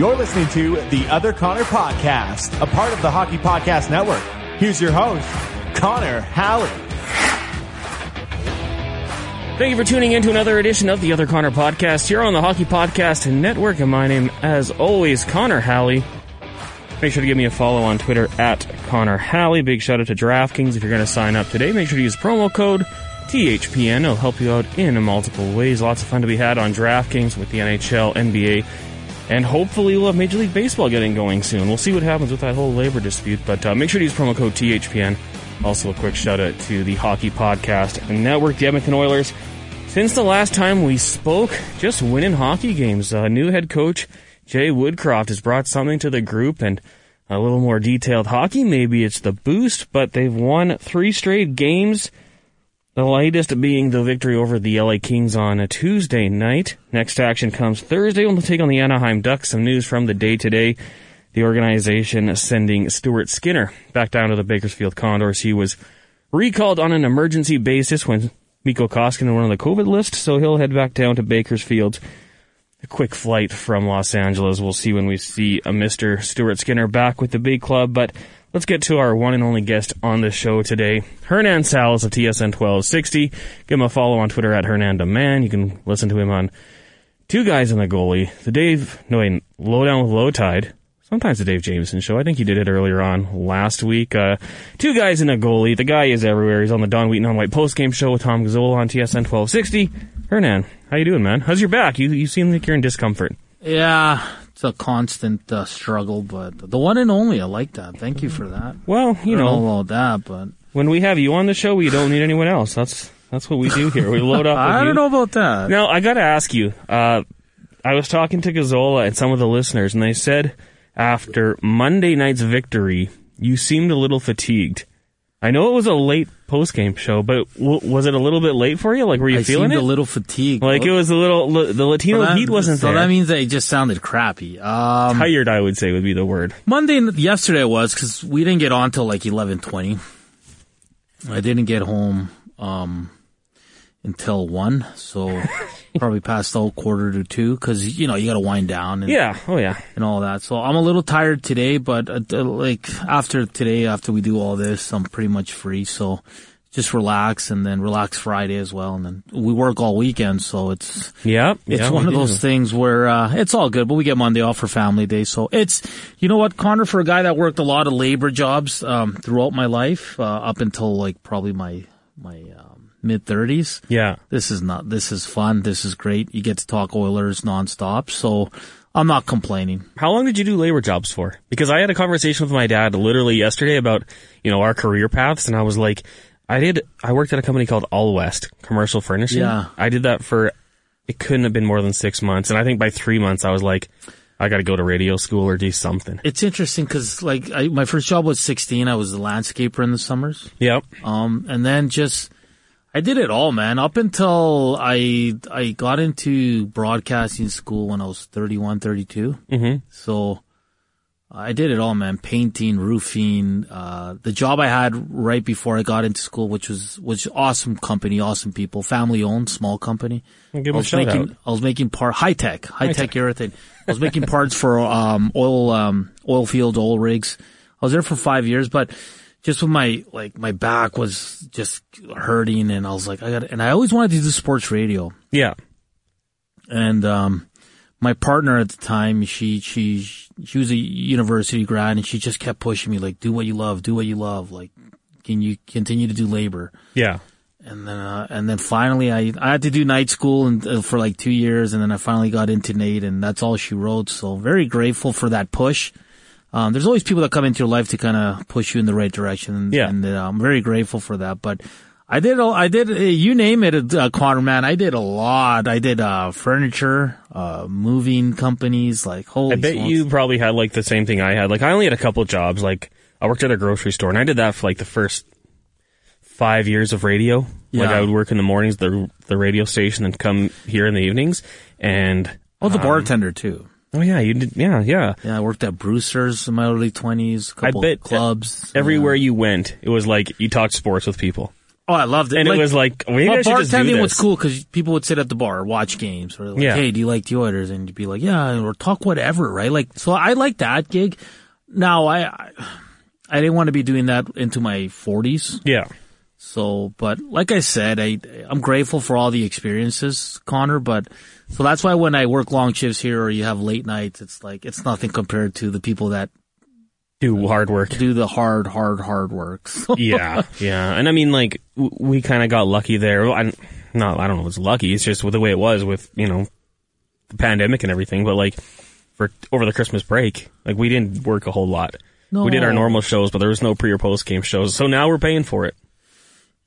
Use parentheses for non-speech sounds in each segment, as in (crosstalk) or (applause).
You're listening to the Other Connor Podcast, a part of the Hockey Podcast Network. Here's your host, Connor Halley. Thank you for tuning in to another edition of the Other Connor Podcast here on the Hockey Podcast Network. And my name, as always, Connor Halley. Make sure to give me a follow on Twitter at Connor Halley. Big shout out to DraftKings. If you're going to sign up today, make sure to use promo code THPN. It'll help you out in multiple ways. Lots of fun to be had on DraftKings with the NHL, NBA, and hopefully we'll have Major League Baseball getting going soon. We'll see what happens with that whole labor dispute, but uh, make sure to use promo code THPN. Also, a quick shout out to the Hockey Podcast Network, the Edmonton Oilers. Since the last time we spoke, just winning hockey games. Uh, new head coach Jay Woodcroft has brought something to the group and a little more detailed hockey. Maybe it's the boost, but they've won three straight games. The latest being the victory over the LA Kings on a Tuesday night. Next action comes Thursday they'll take on the Anaheim Ducks. Some news from the day today. The organization sending Stuart Skinner back down to the Bakersfield Condors. He was recalled on an emergency basis when Mikko Koskinen went on the COVID list, so he'll head back down to Bakersfield. A quick flight from Los Angeles. We'll see when we see a Mr. Stuart Skinner back with the big club, but Let's get to our one and only guest on the show today, Hernan Salas of TSN 1260. Give him a follow on Twitter at HernanDeMan. You can listen to him on Two Guys in the Goalie, the Dave, no wait, Lowdown with Lowetide, sometimes the Dave Jameson show. I think he did it earlier on last week. Uh, two Guys in a Goalie. The guy is everywhere. He's on the Don Wheaton on White post game show with Tom Gazzola on TSN 1260. Hernan, how you doing, man? How's your back? You, you seem like you're in discomfort. Yeah, it's a constant uh, struggle, but the one and only. I like that. Thank you for that. Well, you know, about that, but when we have you on the show, we don't need anyone else. That's that's what we do here. We load up. (laughs) I don't know about that. Now, I got to ask you. Uh, I was talking to Gazzola and some of the listeners, and they said after Monday night's victory, you seemed a little fatigued. I know it was a late post game show, but w- was it a little bit late for you? Like, were you I feeling it? a little fatigued. like it was a little. The Latino So that- heat wasn't so there. that means that it just sounded crappy. Um, Tired, I would say, would be the word. Monday, yesterday was because we didn't get on till like eleven twenty. I didn't get home um, until one, so (laughs) probably passed out quarter to two because you know you got to wind down. And, Yeah. Oh yeah. and all that. So I'm a little tired today, but uh, uh, like after today, after we do all this, I'm pretty much free. So just relax and then relax Friday as well. And then we work all weekend. So it's, Yep. it's yeah, one of those things where, uh, it's all good, but we get Monday off for family day. So it's, you know what, Connor, for a guy that worked a lot of labor jobs, um, throughout my life, uh, up until like probably my, my, um, mid thirties Yeah. this is not this is fun this is great you get to talk oilers nonstop so i'm not complaining How long did you do labor jobs for? Because I had a conversation with my dad literally yesterday about, you know, our career paths and I was like, I did, I worked at a company called All West Commercial Furnishing. Yeah. I did that for, it couldn't have been more than six months. And I think by three months I was like, I gotta go to radio school or do something. it's interesting because like I, my first job was 16 i was a landscaper in the summers Yep. um and then just i did it all man up until i i got into broadcasting school when i was 31 32 Mm-hmm. so I did it all, man. Painting, roofing, uh, the job I had right before I got into school, which was, was awesome company, awesome people, family owned, small company. Give I a was shout making, out. I was making part, high tech, high tech everything. I was making parts for, um, oil, um, oil field, oil rigs. I was there for five years, but just with my like my back was just hurting, and I was like, I got, and I always wanted to do sports radio, Yeah. and um, my partner at the time, she she she was a university grad, and she just kept pushing me like, do what you love, do what you love, like, can you continue to do labor? Yeah. And then, uh, and then finally I, I had to do night school and, uh, for like two years and then I finally got into NAIT and that's all she wrote. So very grateful for that push. Um, there's always people that come into your life to kind of push you in the right direction. And, Yeah. and uh, I'm very grateful for that. But I did, I did, uh, you name it, uh, Connor, man. I did a lot. I did, uh, furniture, uh, moving companies, like holy I bet smokes. you probably had like the same thing I had. Like I only had a couple jobs. Like I worked at a grocery store and I did that for like the first five years of radio. Like Yeah. I would work in the mornings, the the radio station, and come here in the evenings. And I was a bartender too. Oh yeah, you did. Yeah, yeah. Yeah, I worked at Brewster's in my early 20s, I couple bet clubs. Everywhere Yeah. you went, it was like you talked sports with people, Oh, I loved it. and Like- it was like maybe well, I should just do this. was cool because people would sit at the bar, watch games, or like, Yeah. hey, do you like the Oilers? And you'd be like, yeah, or talk whatever, right? Like, so I like that gig. Now, I, I, I didn't want to be doing that into my forties. Yeah, So, but like I said, I, I'm grateful for all the experiences, Connor, but so that's why when I work long shifts here or you have late nights, it's like, it's nothing compared to the people that do hard work. do the hard, hard, hard work. (laughs) So, yeah, yeah. And I mean, like, we kind of got lucky there. I, no, I don't know if it's lucky. It's just with the way it was with, you know, the pandemic and everything. But like, for over the Christmas break, like, we didn't work a whole lot. We did our normal shows, but there was no pre or post game shows. So now we're paying for it.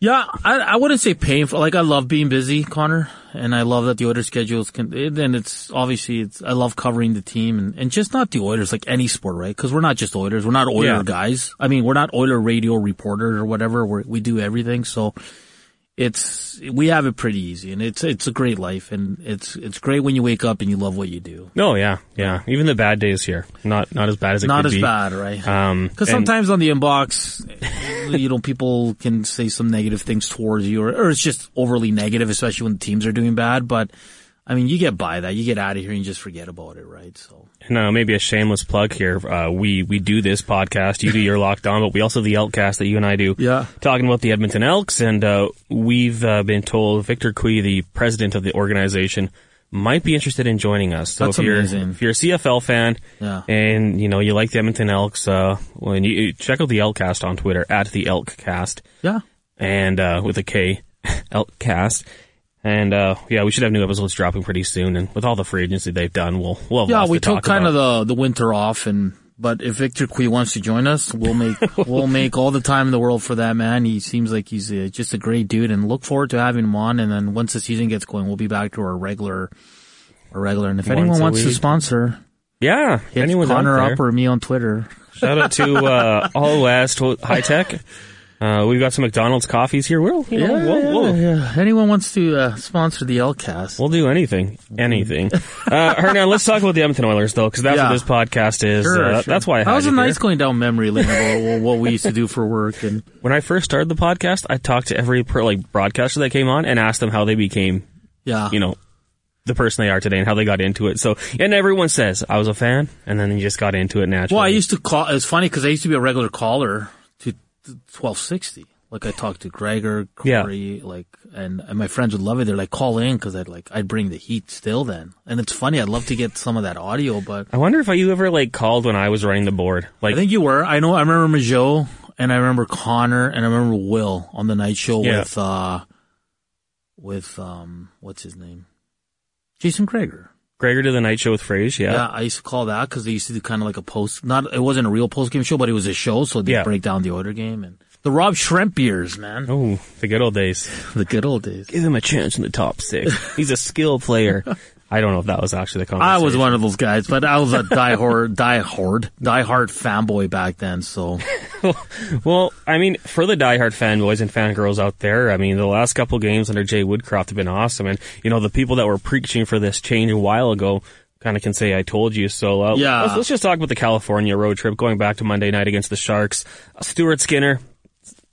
Yeah, I, I wouldn't say painful. Like I love being busy, Connor, and I love that the Oilers schedules can. Then it's obviously it's. I love covering the team and, and just not the Oilers, like any sport, right? Because we're not just Oilers. We're not Oiler Yeah. guys. I mean, we're not Oiler radio reporters or whatever. We're, we do everything. So it's we have it pretty easy, and it's it's a great life, and it's it's great when you wake up and you love what you do. No, yeah, yeah. Even the bad days here, not not as bad as it Not as be. bad, right? Um, Because and- sometimes on the inbox, you know, people can say some negative things towards you, or, or it's just overly negative, especially when the teams are doing bad. But I mean, you get by that. You get out of here and you just forget about it, right? So No, maybe a shameless plug here. Uh, we we do this podcast. You do your lockdown, but we also the Elkcast that you and I do. Yeah. talking about the Edmonton Elks, and uh, we've uh, been told Victor Cui, the president of the organization, might be interested in joining us. So That's if you're amazing. if you're a CFL fan, Yeah. and you know you like the Edmonton Elks, uh, when you, you check out the Elkcast on Twitter at the Elkcast yeah, and uh, with a K, (laughs) Elkcast. And uh, yeah, we should have new episodes dropping pretty soon. And with all the free agency they've done, we'll we'll have yeah. We took kind about. of the the winter off, and but if Victor Cui wants to join us, we'll make (laughs) we'll make all the time in the world for that man. He seems like he's uh just a great dude, and look forward to having him on. And then once the season gets going, we'll be back to our regular. Our regular, and if Once anyone wants to sponsor, yeah. hit Anyone's out Connor up or me on Twitter. Shout out to uh, (laughs) All West High Tech. Uh, we've got some McDonald's coffees here. We'll, you know, we'll, we'll, yeah. Anyone wants to uh, sponsor the Elkcast? we'll do anything. Anything. (laughs) Uh, Hernan, let's talk about the Edmonton Oilers, though, because that's Yeah. what this podcast is. uh, That's why I that was a nice going down memory lane about what we used to do for work and (laughs) When I first started the podcast, I talked to every per, like broadcaster that came on and asked them how they became, yeah, you know, the person they are today and how they got into it. So, and everyone says I was a fan, and then you just got into it naturally. Well, I used to call. It's funny because I used to be a regular caller to twelve sixty. Like I talked to Gregor, Yeah. Like, and, and my friends would love it. They're like, call in because I'd like, I'd bring the heat still then. And it's funny. I'd love to get some of that audio, but I wonder if you ever like called when I was running the board. Like, I think you were. I know. I remember Majot and I remember Connor and I remember Will on the night show Yeah. with uh with um what's his name, Jason Gregor. Gregor did the night show with Frage. Yeah. Yeah, I used to call that because they used to do kind of like a post. Not it wasn't a real post game show, but it was a show, so they Yeah. break down the order game and the Rob Schremp beers, man. Oh, the good old days. (laughs) The good old days. Give him a chance in the top six. He's a skill player. (laughs) I don't know if that was actually the conversation. I was one of those guys, but I was a die (laughs) hard, die hard, die hard fanboy back then. So (laughs) Well, I mean, for the diehard fanboys and fangirls out there, I mean, the last couple games under Jay Woodcroft have been awesome, and you know the people that were preaching for this change a while ago kind of can say, "I told you." So uh, Yeah. let's, let's just talk about the California road trip going back to Monday night against the Sharks. Uh, Stuart Skinner.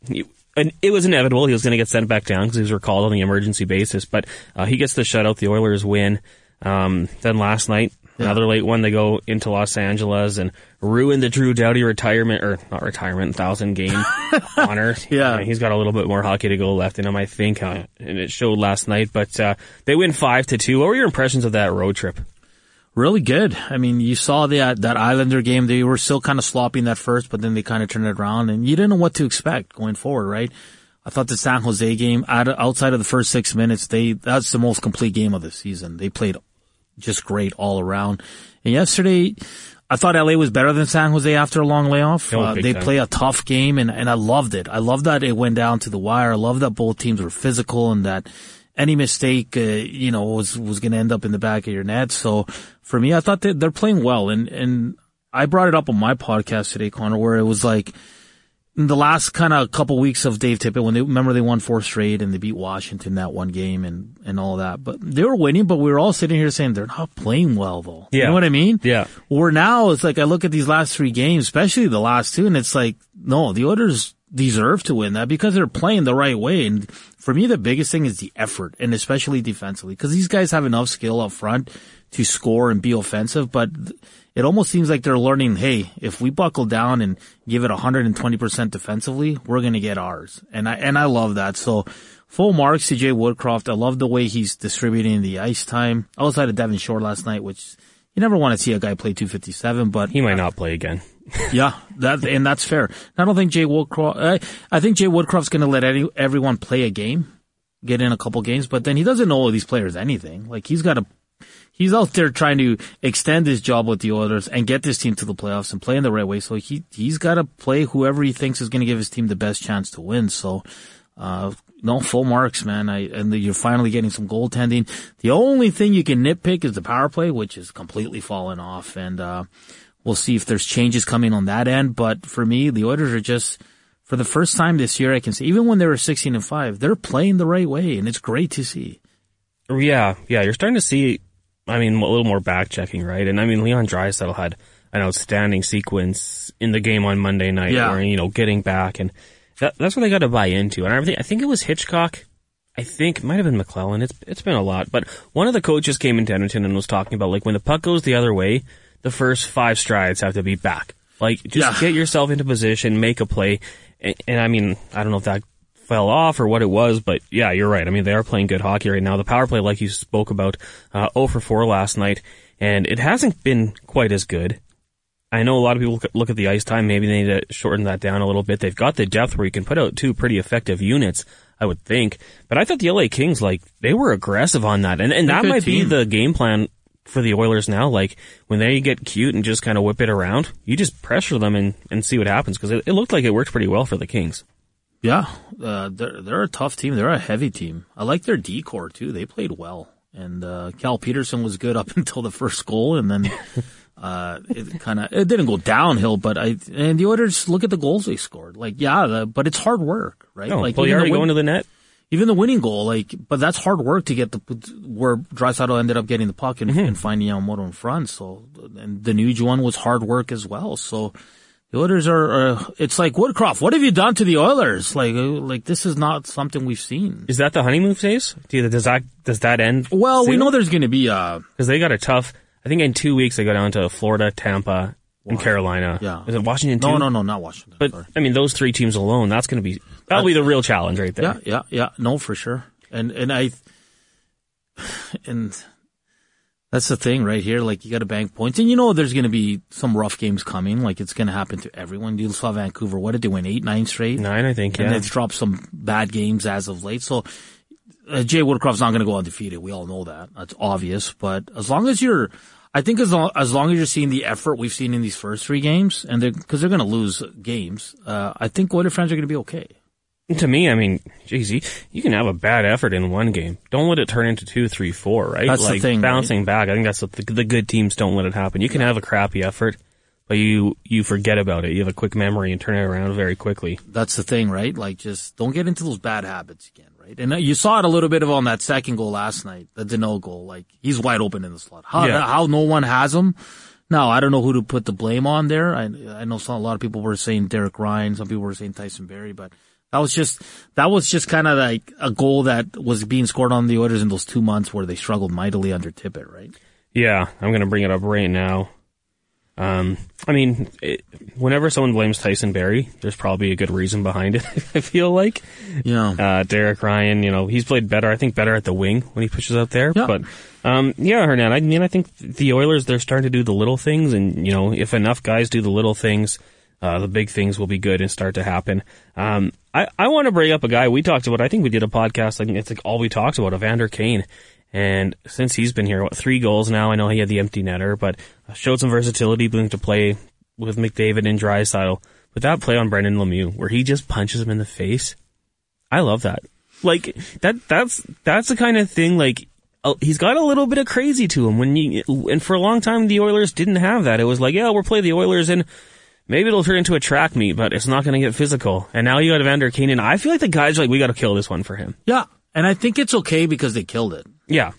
he- and it was inevitable he was going to get sent back down because he was recalled on the emergency basis, but uh, he gets the shutout. The Oilers win. Um, then last night, Another late one. They go into Los Angeles and ruin the Drew Doughty retirement or not retirement thousand game (laughs) honor. Yeah. he's got a little bit more hockey to go left in him, I think, uh, and it showed last night. But uh, they win five to two. What were your impressions of that road trip? Really good. I mean, you saw that that Islander game. They were still kind of sloppy in that first, but then they kind of turned it around, and you didn't know what to expect going forward, right? I thought the San Jose game, outside of the first six minutes, they that's the most complete game of the season. They played just great all around. And yesterday, I thought LA was better than San Jose after a long layoff. Oh, uh, they time. play a tough game, and and I loved it. I loved that it went down to the wire. I love that both teams were physical and that any mistake, uh, you know, was was going to end up in the back of your net. So for me, I thought that they're playing well, and and I brought it up on my podcast today, Connor, where it was like in the last kind of couple weeks of Dave Tippett when they remember they won four straight and they beat Washington that one game and and all that. But they were winning, but we were all sitting here saying they're not playing well though. You Yeah. know what I mean? Yeah. Where now it's like I look at these last three games, especially the last two, and it's like, no, the Oilers deserve to win that because they're playing the right way. And for me, the biggest thing is the effort, and especially defensively, because these guys have enough skill up front to score and be offensive, but it almost seems like they're learning, hey, if we buckle down and give it 120% defensively, we're going to get ours. And I, and I love that. So full marks to Jay Woodcroft. I love the way he's distributing the ice time outside of Devin Shore last night, which you never want to see a guy play 257, but He might not play again. (laughs) yeah, that, and that's fair. I don't think Jay Woodcroft, I, I think Jay Woodcroft's going to let any, everyone play a game, get in a couple games, but then he doesn't know these players anything. Like he's got to, he's out there trying to extend his job with the Oilers and get this team to the playoffs and play in the right way. So he, he's got to play whoever he thinks is going to give his team the best chance to win. So, uh, no full marks, man. I, and you're finally getting some goaltending. The only thing you can nitpick is the power play, which is completely fallen off. And, uh, we'll see if there's changes coming on that end. But for me, the Oilers are just, for the first time this year, I can say, even when they were 16 and 5, they're playing the right way, and it's great to see. Yeah, yeah, you're starting to see, I mean, a little more back checking, right? And I mean, Leon Draisaitl had an outstanding sequence in the game on Monday night, Yeah. where you know getting back, and that, that's what they got to buy into. And I think I think it was Hitchcock. I think it might have been McLellan. It's it's been a lot, but one of the coaches came into Edmonton and was talking about like when the puck goes the other way, the first five strides have to be back. Like just Yeah. get yourself into position, make a play, and, and I mean, I don't know if that fell off or what it was, but yeah, you're right. I mean, they are playing good hockey right now. The power play, like you spoke about, uh, 0 for 4 last night, and it hasn't been quite as good. I know a lot of people look- at the ice time. Maybe they need to shorten that down a little bit. They've got the depth where you can put out two pretty effective units, I would think. But I thought the LA Kings, like, they were aggressive on that. And, and They're that might be the game plan for the Oilers now. Like, when they get cute and just kind of whip it around, you just pressure them and, and see what happens. Cause it, it looked like it worked pretty well for the Kings. Yeah, uh, they're they're a tough team. They're a heavy team. I like their decor too. They played well, and uh, Cal Petersen was good up (laughs) until the first goal, and then (laughs) uh, it kind of it didn't go downhill. But I and the Oilers look at the goals they scored. Like yeah, the, but it's hard work, right? Oh, like well, you even the already going to the net? even the winning goal, like, but that's hard work to get the where Draisaitl ended up getting the puck and, and finding Yamamoto in front. So, and the Nuge one was hard work as well. So, the Oilers are. Uh, it's like Woodcroft. What have you done to the Oilers? Like, uh, like this is not something we've seen. Is that the honeymoon phase? Do you, does that does that end? Well, we know there's going to be. Uh, because they got a tough. I think in two weeks they go down to Florida, Tampa, and Carolina. Yeah. is it Washington? no, too? no, no, not Washington. But Sorry. I mean, those three teams alone, that's going to be that'll be the real challenge right there. Yeah, yeah, yeah. No, for sure. And and I (sighs) and that's the thing right here. Like you got to bank points, and you know there's going to be some rough games coming. Like it's going to happen to everyone. You saw Vancouver. What did they win? Eight, nine straight. Nine, I think. and Yeah. they've dropped some bad games as of late. So uh, Jay Woodcroft's not going to go undefeated. We all know that. That's obvious. But as long as you're, I think as long as, long as you're seeing the effort we've seen in these first three games, and they're because they're going to lose games, uh, I think Oiler fans are going to be okay. To me, I mean, geez, you, you can have a bad effort in one game. Don't let it turn into two, three, four. Right? That's the thing, Bouncing back. I think that's what the, the good teams don't let it happen. You can have a crappy effort, but you you forget about it. You have a quick memory and turn it around very quickly. That's the thing, right? Like, just don't get into those bad habits again, right? And uh, you saw it a little bit of on that second goal last night, the Danault goal. Like, he's wide open in the slot. How, Yeah. how no one has him? No, I don't know who to put the blame on there. I, I know some, a lot of people were saying Derek Ryan, some people were saying Tyson Barrie, but that was just, that was just kind of like a goal that was being scored on the Oilers in those two months where they struggled mightily under Tippett, right? Yeah, I'm going to bring it up right now. Um, I mean, it, whenever someone blames Tyson Barrie, there's probably a good reason behind it. (laughs) I feel like Yeah. uh, Derek Ryan, you know, he's played better. I think better at the wing when he pushes out there. Yeah. But um, yeah, Hernan. I mean, I think the Oilers they're starting to do the little things, and you know, if enough guys do the little things, uh, the big things will be good and start to happen. Um, I I want to bring up a guy we talked about. I think we did a podcast. I think it's like all we talked about, Evander Kane. And since he's been here, what, three goals now? I know he had the empty netter, but showed some versatility, willing to play with McDavid and Draisaitl. But that play on Brendan Lemieux, where he just punches him in the face, I love that. Like that. That's that's the kind of thing. Like uh, he's got a little bit of crazy to him. When you and for a long time the Oilers didn't have that. It was like, yeah, we're play the Oilers and maybe it'll turn into a track meet, but it's not going to get physical. And now you got Evander Kane, and I feel like the guys are like, we got to kill this one for him. Yeah. And I think it's okay because they killed it. Yeah,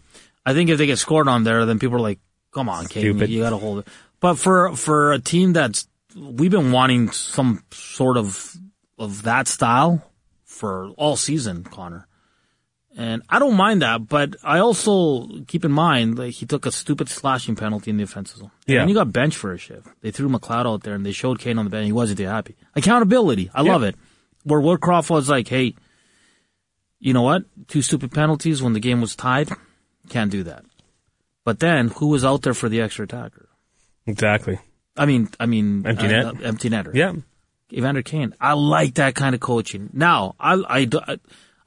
I think if they get scored on there, then people are like, come on, Kane, Stupid. you, gotta hold it. But for, for a team that's, we've been wanting some sort of, of that style for all season, Connor. And I don't mind that, but I also keep in mind that he took a stupid slashing penalty in the offensive zone. Yeah. And he got benched for a shift. They threw McLeod out there and they showed Kane on the bench. And he wasn't too happy. Accountability. I Yeah. love it. Where Woodcroft was like, hey, you know what? Two stupid penalties when the game was tied. Can't do that. But then, who was out there for the extra attacker? exactly. I mean, I mean, Empty uh, net? uh, empty netter. Yeah, Evander Kane. I like that kind of coaching. Now, I, I, do-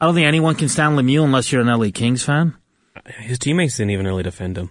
I don't think anyone can stand Lemieux unless you're an LA Kings fan. his teammates didn't even really defend him.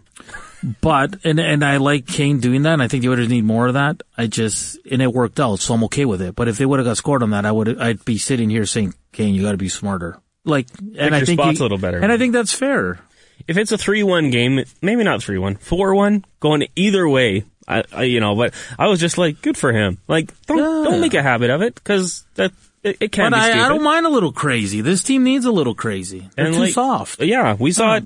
But and and I like Kane doing that. And I think the Oilers need more of that. I just and it worked out, so I'm okay with it. But if they would have got scored on that, I would I'd be sitting here saying, Kane, you got to be smarter. Like, and I think spots you- a little better. And I think that's fair. If it's a three-one game, maybe not three-one, four-one, going either way. I, I, you know, but I was just like, good for him. Like, don't Yeah. don't make a habit of it because that it, it can But be. I, I don't mind a little crazy. This team needs a little crazy. They're And, too like, soft. Yeah, we saw it.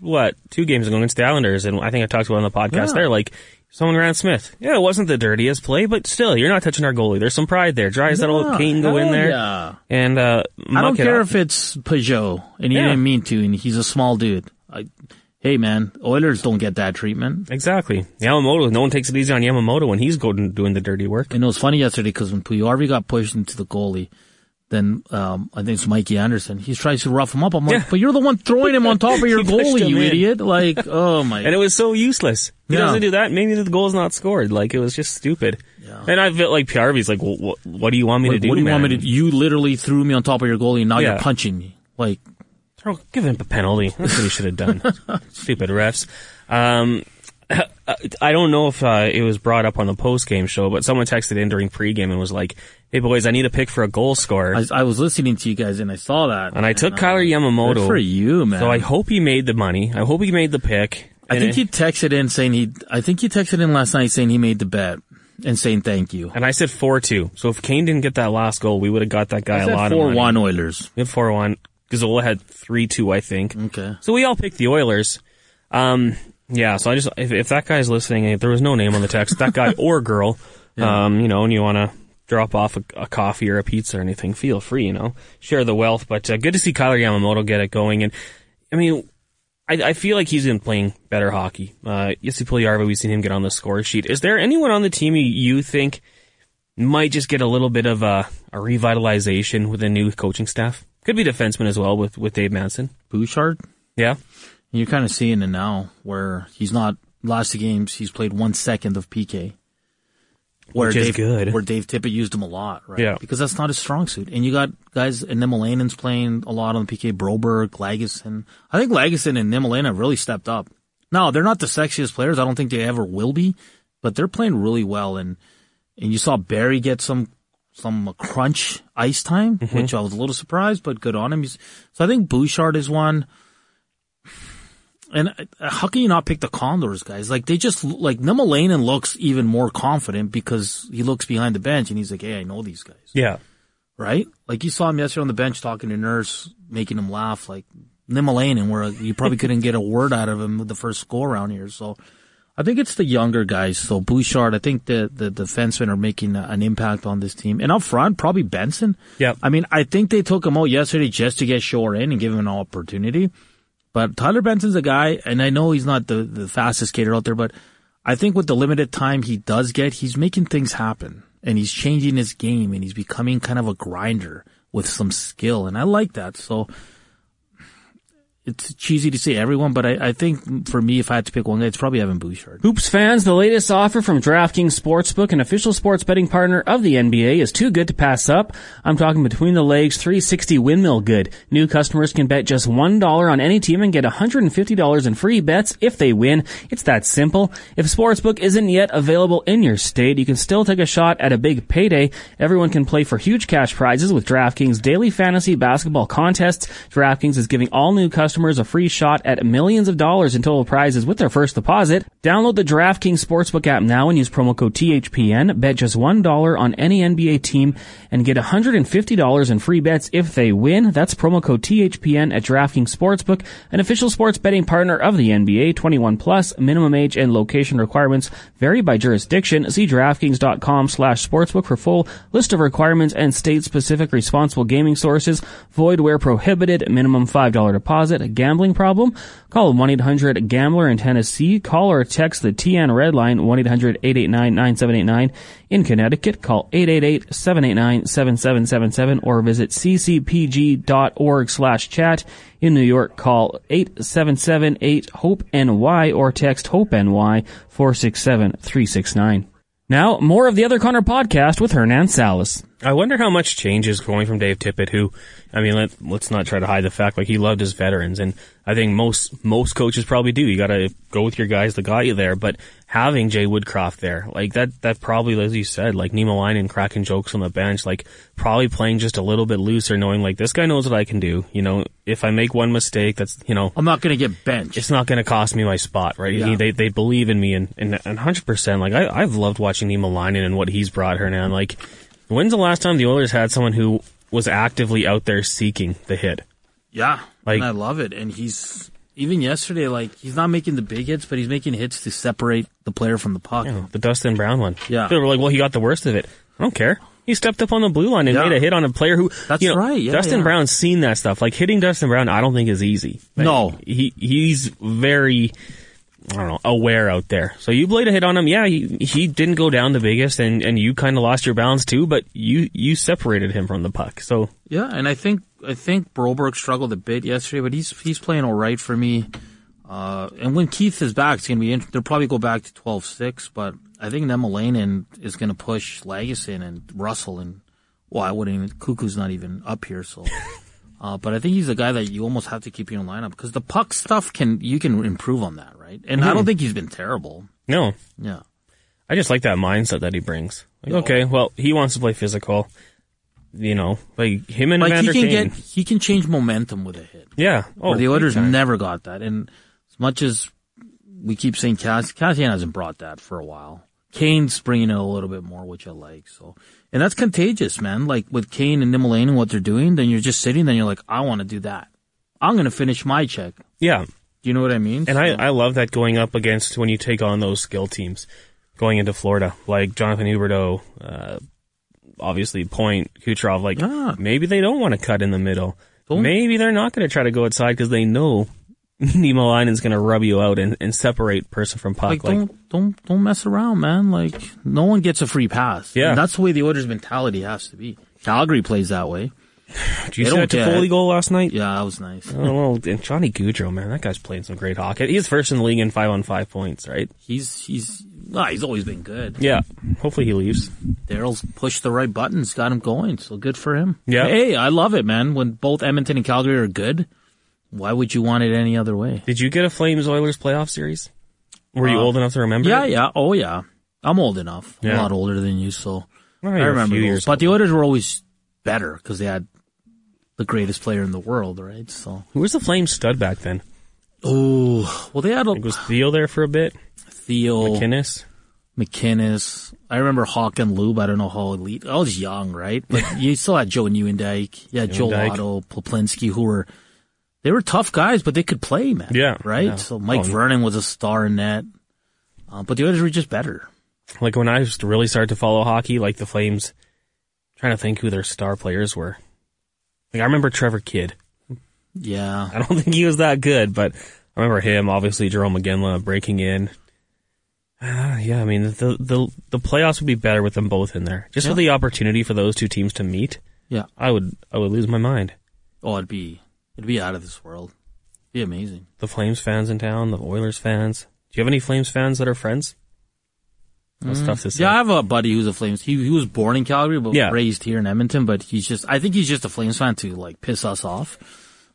What two games ago against the Islanders, and I think I talked about it on the podcast. Yeah. There, like someone Grant Smith. Yeah, it wasn't the dirtiest play, but still, you're not touching our goalie. There's some pride there. Draisaitl Yeah, Kane go in there, yeah. and uh, I don't care if it's Pageau and he Yeah. didn't mean to, and he's a small dude. Hey man, Oilers don't get that treatment. Exactly. Yamamoto. No one takes it easy on Yamamoto when he's going doing the dirty work. And it was funny yesterday because when Puljujarvi got pushed into the goalie, then um, I think it's Mikey Anderson. He tries to rough him up. I'm like, Yeah. but you're the one throwing him on top of (laughs) your goalie, you in. idiot! Like, (laughs) oh my. And it was so useless. He Yeah. doesn't do that. Maybe the goal's not scored. Like it was just stupid. And I felt like PRV's like, well, what, what do you want me what, to do? what do you want me man? to? You literally threw me on top of your goalie, and now Yeah. you're punching me. Like, Throw, give him a penalty. That's what he should have done. (laughs) Stupid refs. Um, I don't know if uh, it was brought up on the post game show, but someone texted in during pregame and was like, "Hey boys, I need a pick for a goal scorer." I, I was listening to you guys, and I saw that, and I took uh, Kailer Yamamoto. Good for you, man. So I hope he made the money. I hope he made the pick. I think he texted in saying he. I think he texted in last night saying he made the bet and saying thank you. and I said four two. So if Kane didn't get that last goal, we would have got that guy a lot four of money. one Oilers. We had four one. Gazzola had three two, I think. Okay. So we all picked the Oilers. Um, yeah. So I just if, if that guy's listening, if there was no name on the text, that guy or girl, (laughs) um, you know, and you want to drop off a, a coffee or a pizza or anything, feel free. You know, share the wealth. But uh, good to see Kailer Yamamoto get it going. And I mean, I, I feel like he's been playing better hockey. Uh, Puljujarvi, we've seen him get on the score sheet. Is there anyone on the team you, you think might just get a little bit of a, a revitalization with a new coaching staff? Could be defenseman as well with, with Dave Manson. Bouchard. Yeah. You're kind of seeing it now, where he's not last two games. He's played one second of PK. Where Which is Dave, good. Where Dave Tippett used him a lot, right? Yeah. Because that's not his strong suit. And you got guys, and Niemelainen's playing a lot on the PK. Broberg, Lagesson. I think Lagesson and Niemelainen have really stepped up. Now they're not the sexiest players. I don't think they ever will be, but they're playing really well. And and you saw Barrie get some some crunch ice time, Mm-hmm. which I was a little surprised, but good on him. He's, so I think Bouchard is one. And uh, how can you not pick the Condors, guys? Like they just like Niemelainen looks even more confident because he looks behind the bench and he's like, "Hey, I know these guys." Yeah. right? Like you saw him yesterday on the bench talking to Nurse, making him laugh, like Niemelainen, where you probably (laughs) couldn't get a word out of him with the first go around here. So I think it's the younger guys. So Bouchard, I think the the defensemen are making an impact on this team, and up front probably Benson. Yeah. I mean, I think they took him out yesterday just to get Shore in and give him an opportunity. But Tyler Benson's a guy, and I know he's not the, the fastest skater out there, but I think with the limited time he does get, he's making things happen. And he's changing his game, and he's becoming kind of a grinder with some skill, and I like that. So it's cheesy to say everyone, but I, I think for me, if I had to pick one guy, it's probably Evan Bouchard. Hoops fans, the latest offer from DraftKings Sportsbook, an official sports betting partner of the NBA, is too good to pass up. I'm talking between the legs 360 windmill good. New customers can bet just $1 on any team and get $150 in free bets if they win. It's that simple. If Sportsbook isn't yet available in your state, you can still take a shot at a big payday. Everyone can play for huge cash prizes with DraftKings daily fantasy basketball contests. DraftKings is giving all new customers customers a free shot at millions of dollars in total prizes with their first deposit. Download the DraftKings Sportsbook app now and use promo code THPN. Bet just $1 on any NBA team and get $150 in free bets if they win. That's promo code THPN at DraftKings Sportsbook, an official sports betting partner of the NBA. 21 plus, minimum age and location requirements vary by jurisdiction. See DraftKings.com slash sportsbook for full list of requirements and state-specific responsible gaming sources. Void where prohibited. Minimum $5 deposit a gambling problem? Call 1-800-GAMBLER in Tennessee. Call or text the TN Red Line 1-800-889-9789. In Connecticut, call 888-789-7777 or visit ccpg.org slash chat. In New York, call 877-8-HOPE-NY or text HOPE-NY 467-369. Now, more of the Other Connor podcast with Hernan Salas. I wonder how much changes going from Dave Tippett, who, I mean, let, let's not try to hide the fact, like, he loved his veterans, and I think most, most coaches probably do. You gotta go with your guys that got you there, but having Jay Woodcroft there, like, that, that probably, as you said, like, Nemo Niemelainen cracking jokes on the bench, like, probably playing just a little bit looser, knowing, like, this guy knows what I can do, you know, if I make one mistake, that's, you know. I'm not gonna get benched. It's not gonna cost me my spot, right? Yeah. They, they believe in me, and, and, and 100%, like, I, I've loved watching Nemo Niemelainen and what he's brought her now, like, When's the last time the Oilers had someone who was actively out there seeking the hit? Yeah, Like- and I love it. And he's even yesterday, like he's not making the big hits, but he's making hits to separate the player from the puck. Know, the Dustin Brown one. Yeah. They were like, well, he got the worst of it. I don't care. He stepped up on the blue line and Yeah. made a hit on a player who, That's you know, right, yeah, Dustin yeah. Brown's seen that stuff. Like hitting Dustin Brown, I don't think is easy. Like, No. he he's very, I don't know, aware out there. So you played a hit on him. Yeah, he he didn't go down the biggest, and and you kind of lost your balance too. But you you separated him from the puck. So Yeah, and I think I think Broberg struggled a bit yesterday, but he's he's playing all right for me. Uh, and when Keith is back, it's gonna be. They'll probably go back to 12-6, but I think Niemelainen is gonna push Lagesson and Russell and well, I wouldn't. even Koekkoek's not even up here, so. (laughs) Uh, but I think he's a guy that you almost have to keep in your lineup because the puck stuff can you can improve on that, right? And I don't hmm. think he's been terrible. no, Yeah. I just like that mindset that he brings. Like, okay, well, he wants to play physical. You know, like him and Like he can Kane. get he can change momentum with a hit. yeah. Oh, the Oilers never got that. And as much as we keep saying Cass, Kassian hasn't brought that for a while. Kane's bringing it a little bit more, which I like. So, and that's contagious, man. Like with Kane and Niemelainen and what they're doing, then you're just sitting, then you're like, I want to do that. I'm going to finish my check. Yeah, Do you know what I mean? and So- I I love that going up against when you take on those skill teams, going into Florida like Jonathan Huberdeau, uh, obviously Point Kucherov. Like Yeah. maybe they don't want to cut in the middle. Maybe they're not going to try to go outside because they know (laughs) Nemo Linen's going to rub you out and, and separate person from puck. like, Like, don't don't don't mess around, man. Like no one gets a free pass. Yeah. And that's the way the Oilers mentality has to be. Calgary plays that way. Did you they see that Toffoli goal last night? Yeah, that was nice. Oh, well, and Johnny Gaudreau, man, that guy's playing some great hockey. He's first in the league in five on five points, right? He's he's ah, he's always been good. Yeah. Hopefully he leaves. Daryl's pushed the right buttons, got him going, so good for him. Yeah. Hey, I love it, man. When both Edmonton and Calgary are good, why would you want it any other way? Did you get a Flames Oilers playoff series? Were you Uh, old enough to remember? Yeah, it? yeah. Oh, yeah. I'm old enough. I'm a lot older than you, so Well, I remember those. But the. Oilers were always better because they had the greatest player in the world, right? So, Who was the Flames stud back then? oh, well, they had a Like, was Theo there for a bit? Theo McInnes? McKinnis. I remember Hawk and Lube. I don't know how elite. I was young, right? But (laughs) you still had Joe Nieuwendyk. Had Joe. Otto, Peplinski, who were they were tough guys, but they could play, man. Yeah, right. yeah. So Mike Oh, Vernon was a star in that, uh, but the others were just better. Like when I just really started to follow hockey, like the Flames, trying to think who their star players were. Like I remember Trevor Kidd. Yeah. I don't (laughs) think he was that good, but I remember him, obviously Jarome Iginla breaking in. Uh, (sighs) yeah, I mean the the the playoffs would be better with them both in there. Just for the opportunity for those two teams to meet, Yeah. I would I would lose my mind. Oh, it'd be it'd be out of this world. It'd be amazing. The Flames fans in town, the Oilers fans. Do you have any Flames fans that are friends? That's tough to say. Mm. Yeah, I have a buddy who's a Flames. He he was born in Calgary, but Yeah. raised here in Edmonton. But he's just I think he's just a Flames fan to like piss us off.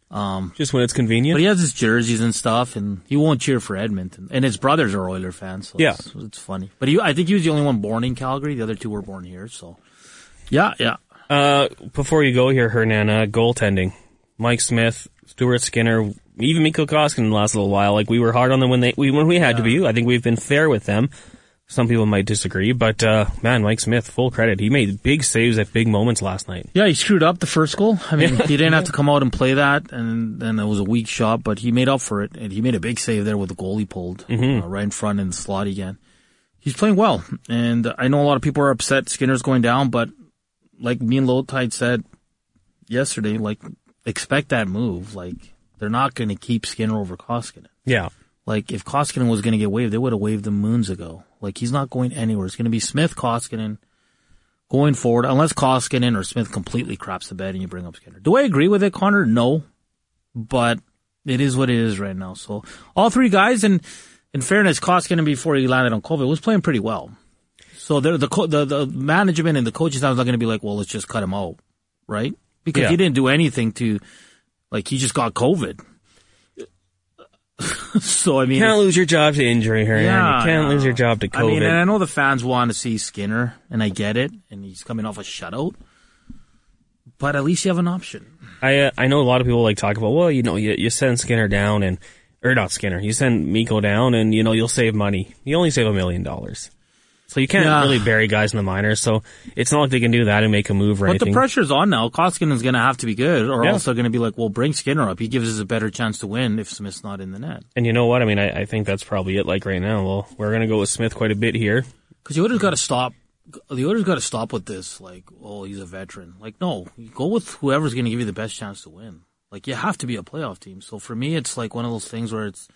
Um, Just when it's convenient. but he has his jerseys and stuff, and he won't cheer for Edmonton. And his brothers are Oiler fans, so Yeah. it's, it's funny. But he, I think he was the only one born in Calgary. The other two were born here. So, yeah, yeah. Uh, before you go here, Hernan, uh, goaltending. Mike Smith, Stuart Skinner, even Mikko Koskinen the last little while. Like we were hard on them when they we, when we had to be. I think we've been fair with them. Some people might disagree, but uh, man, Mike Smith, full credit. He made big saves at big moments last night. Yeah, he screwed up the first goal. I mean, (laughs) he didn't have to come out and play that, and then it was a weak shot, but he made up for it, and he made a big save there with the goal he pulled uh, right in front in the slot again. He's playing well, and I know a lot of people are upset Skinner's going down, but like me and Lowetide said yesterday, like expect that move. Like they're not going to keep Skinner over Koskinen. Yeah, Like if Koskinen was going to get waived, they would have waived him moons ago. Like he's not going anywhere. It's going to be Smith, Koskinen going forward, unless Koskinen or Smith completely craps the bed and you bring up Skinner. Do I agree with it, Connor? No, but it is what it is right now. So all three guys, and in fairness, Koskinen before he landed on COVID was playing pretty well. So the the the, the management and the coaches now are not going to be like, well, let's just cut him out, right? Because Yeah. he didn't do anything to, like, he just got COVID. (laughs) so I mean, you can't lose your job to injury, Hernan. Yeah, you can't lose your job to COVID. I mean, and I know the fans want to see Skinner, and I get it, and he's coming off a shutout. But at least you have an option. I uh, I know a lot of people like talk about well you know you you send Skinner down and or not Skinner you send Mikko down and you know you'll save money you only save a million dollars so you can't Yeah. really bury guys in the minors so it's not like they can do that and make a move or But anything. the pressure's on now. Koskinen's going to have to be good, or Yeah. else they're going to be like, "Well, bring Skinner up. He gives us a better chance to win if Smith's not in the net." and you know what I mean I, I think that's probably it like right now well we're gonna go with Smith quite a bit here Because the Oilers got to stop. The Oilers got to stop with this. Like, oh, he's a veteran. Like, no, you go with whoever's going to give you the best chance to win. Like, you have to be a playoff team. So for me, it's like one of those things where it's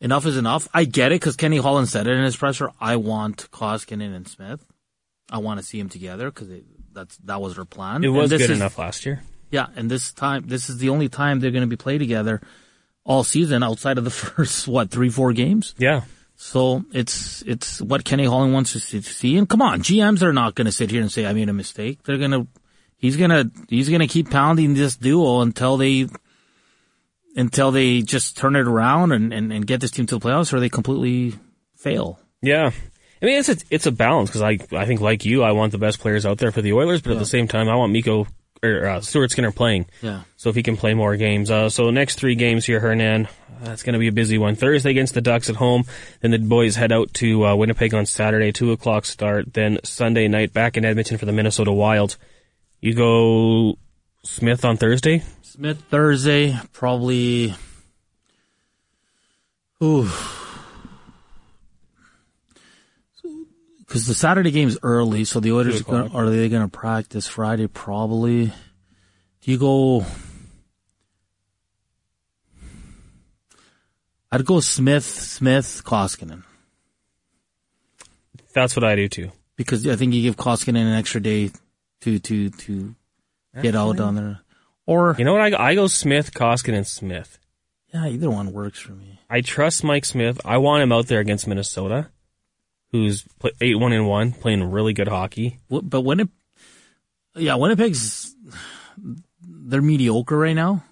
enough is enough. I get it because Kenny Holland said it in his presser. I want Koskinen and Smith. I want to see them together because that's that was their plan. it was good is- enough last year Yeah, and this time, this is the only time they're going to be played together all season outside of the (laughs) first what three four games. yeah So it's it's what Kenny Holland wants to see. And come on, GMs are not going to sit here and say I made a mistake. They're gonna he's gonna he's gonna keep pounding this duo until they until they just turn it around and, and, and get this team to the playoffs, or they completely fail. yeah I mean it's a, it's a balance because I I think like you I want the best players out there for the Oilers but at the same time I want Mikko or uh, Stuart Skinner playing Yeah. So if he can play more games. Uh, so next three games here, Hernan, that's going to be a busy one. Thursday against the Ducks at home. Then the boys head out to uh, Winnipeg on Saturday, 2 o'clock start. Then Sunday night back in Edmonton for the Minnesota Wild. You go Smith on Thursday? Smith Thursday probably. Ooh. Because the Saturday game's early, so the Oilers are, gonna, are they going to practice Friday? Probably. Do you go? I'd go Smith, Smith, Koskinen That's what I do too. because I think you give Koskinen an extra day to to to get out on there. Or You know what? I, I go Smith, Koskin, and Smith. yeah, either one works for me. I trust Mike Smith. I want him out there against Minnesota, who's pl- 8 1 and 1, playing really good hockey. Wh- But when it, yeah, Winnipeg's they're mediocre right now.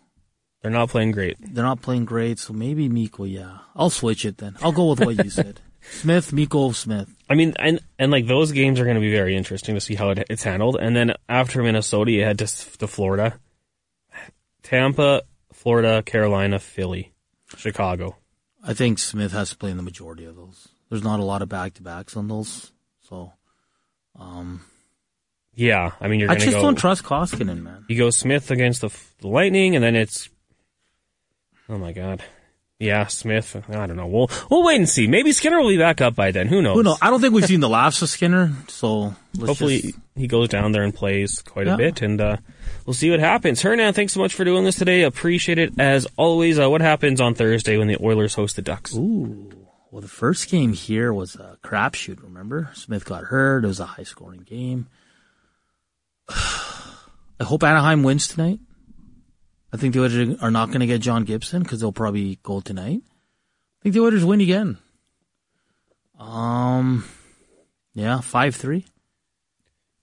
They're not playing great. They're not playing great, so maybe Mikko. Yeah, I'll switch it then. I'll go with what you (laughs) said. Smith, Mikko, Smith. I mean, and and like those games are going to be very interesting to see how it, it's handled. And then after Minnesota, you head to to Florida, Tampa, Florida, Carolina, Philly, Chicago. I think Smith has to play in the majority of those. There's not a lot of back to backs on those, so um, Yeah, I mean you're I going to just go. don't trust Koskinen, man. you go Smith against the, the Lightning, and then it's oh my god, Yeah, Smith. I don't know. We'll we'll wait and see. Maybe Skinner will be back up by then. Who knows? Who knows? I don't think we've seen the last of Skinner, so let's Hopefully just- he goes down there and plays quite a bit, and uh, we'll see what happens. Hernan, thanks so much for doing this today. Appreciate it as always. Uh, what happens on Thursday when the Oilers host the Ducks? Ooh. Well, the first game here was a crapshoot, remember? Smith got hurt. It was a high scoring game. (sighs) I hope Anaheim wins tonight. I think the Oilers are not going to get John Gibson because they'll probably go tonight. I think the Oilers win again. Um, yeah, 5-3.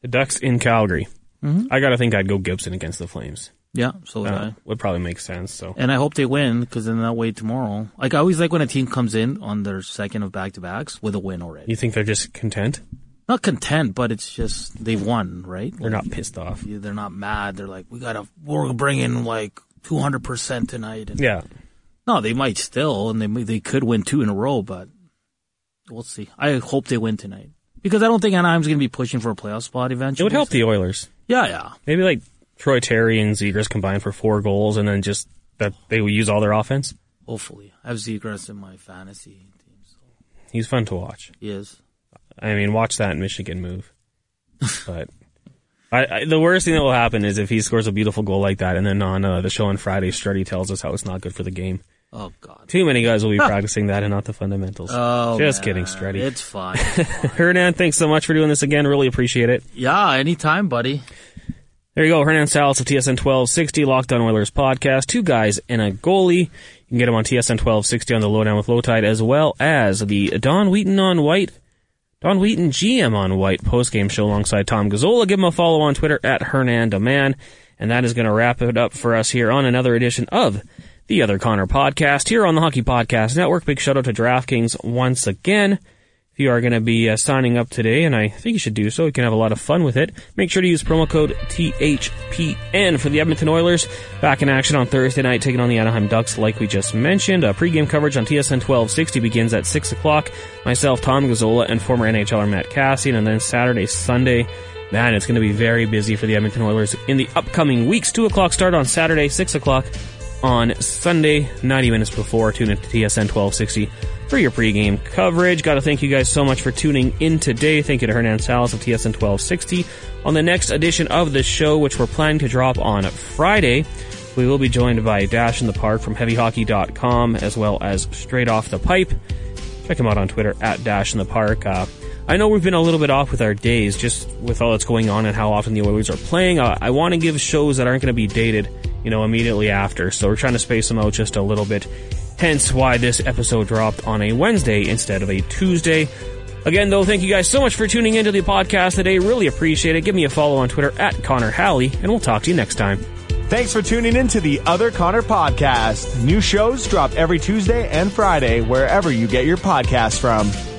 The Ducks in Calgary. Mm-hmm. I gotta think I'd go Gibson against the Flames. Yeah, so would Uh, I. would probably make sense. So And I hope they win because then that way tomorrow, like I always like when a team comes in on their second of back to backs with a win already. you think they're just content? Not content, but it's just they won, right? They're not pissed off. Yeah, they're not mad. They're like, we gotta, we're bringing like 200% tonight. And Yeah. No, they might still, and they they could win two in a row, but we'll see. I hope they win tonight because I don't think Anaheim's gonna be pushing for a playoff spot eventually. It would help the Oilers. Yeah, yeah. Maybe like Troy Terry and Zegras combined for four goals, and then just that they would use all their offense. Hopefully, I have Zegras in my fantasy team. So He's fun to watch. he is. I mean, watch that Michigan move. But I, I, the worst thing that will happen is if he scores a beautiful goal like that, and then on uh, the show on Friday, Struddy tells us how it's not good for the game. Oh God. Too many guys will be practicing that and not the fundamentals. Oh, Just man. kidding, Struddy. (laughs) It's fine. Hernan, thanks so much for doing this again. Really appreciate it. yeah, anytime, buddy. There you go. Hernan Salas of TSN 1260, Locked on Oilers podcast. Two guys and a goalie. You can get him on TSN 1260 on the Lowdown with Lowetide, as well as the Don Wheaton on White, Don Wheaton GM on White postgame show alongside Tom Gazzola. Give him a follow on Twitter at Hernandoman. And that is going to wrap it up for us here on another edition of the Other Connor podcast here on the Hockey Podcast Network. Big shout out to DraftKings once again. If you are going to be uh, signing up today, and I think you should do so, you can have a lot of fun with it. Make sure to use promo code THPN for the Edmonton Oilers. Back in action on Thursday night, taking on the Anaheim Ducks, like we just mentioned. Uh, pregame coverage on TSN 1260 begins at 6 o'clock. Myself, Tom Gazzola, and former NHLer Matt Kassian, and then Saturday, Sunday, Man, it's going to be very busy for the Edmonton Oilers in the upcoming weeks. 2 o'clock start on Saturday, 6 o'clock on Sunday, 90 minutes before. Tune into TSN 1260 for your pregame coverage. Got to thank you guys so much for tuning in today. Thank you to Hernan Salas of TSN 1260. On the next edition of the show, which we're planning to drop on Friday, we will be joined by Dash in the Park from HeavyHockey.com as well as Straight Off the Pipe. Check him out on Twitter at Dash in the Park. Uh, I know we've been a little bit off with our days just with all that's going on and how often the Oilers are playing. Uh, I want to give shows that aren't going to be dated, you know, immediately after. So we're trying to space them out just a little bit. Hence why this episode dropped on a Wednesday instead of a Tuesday. Again, though, thank you guys so much for tuning into the podcast today. Really appreciate it. Give me a follow on Twitter at Connor Halley, and we'll talk to you next time. Thanks for tuning in to the Other Connor podcast. New shows drop every Tuesday and Friday wherever you get your podcasts from.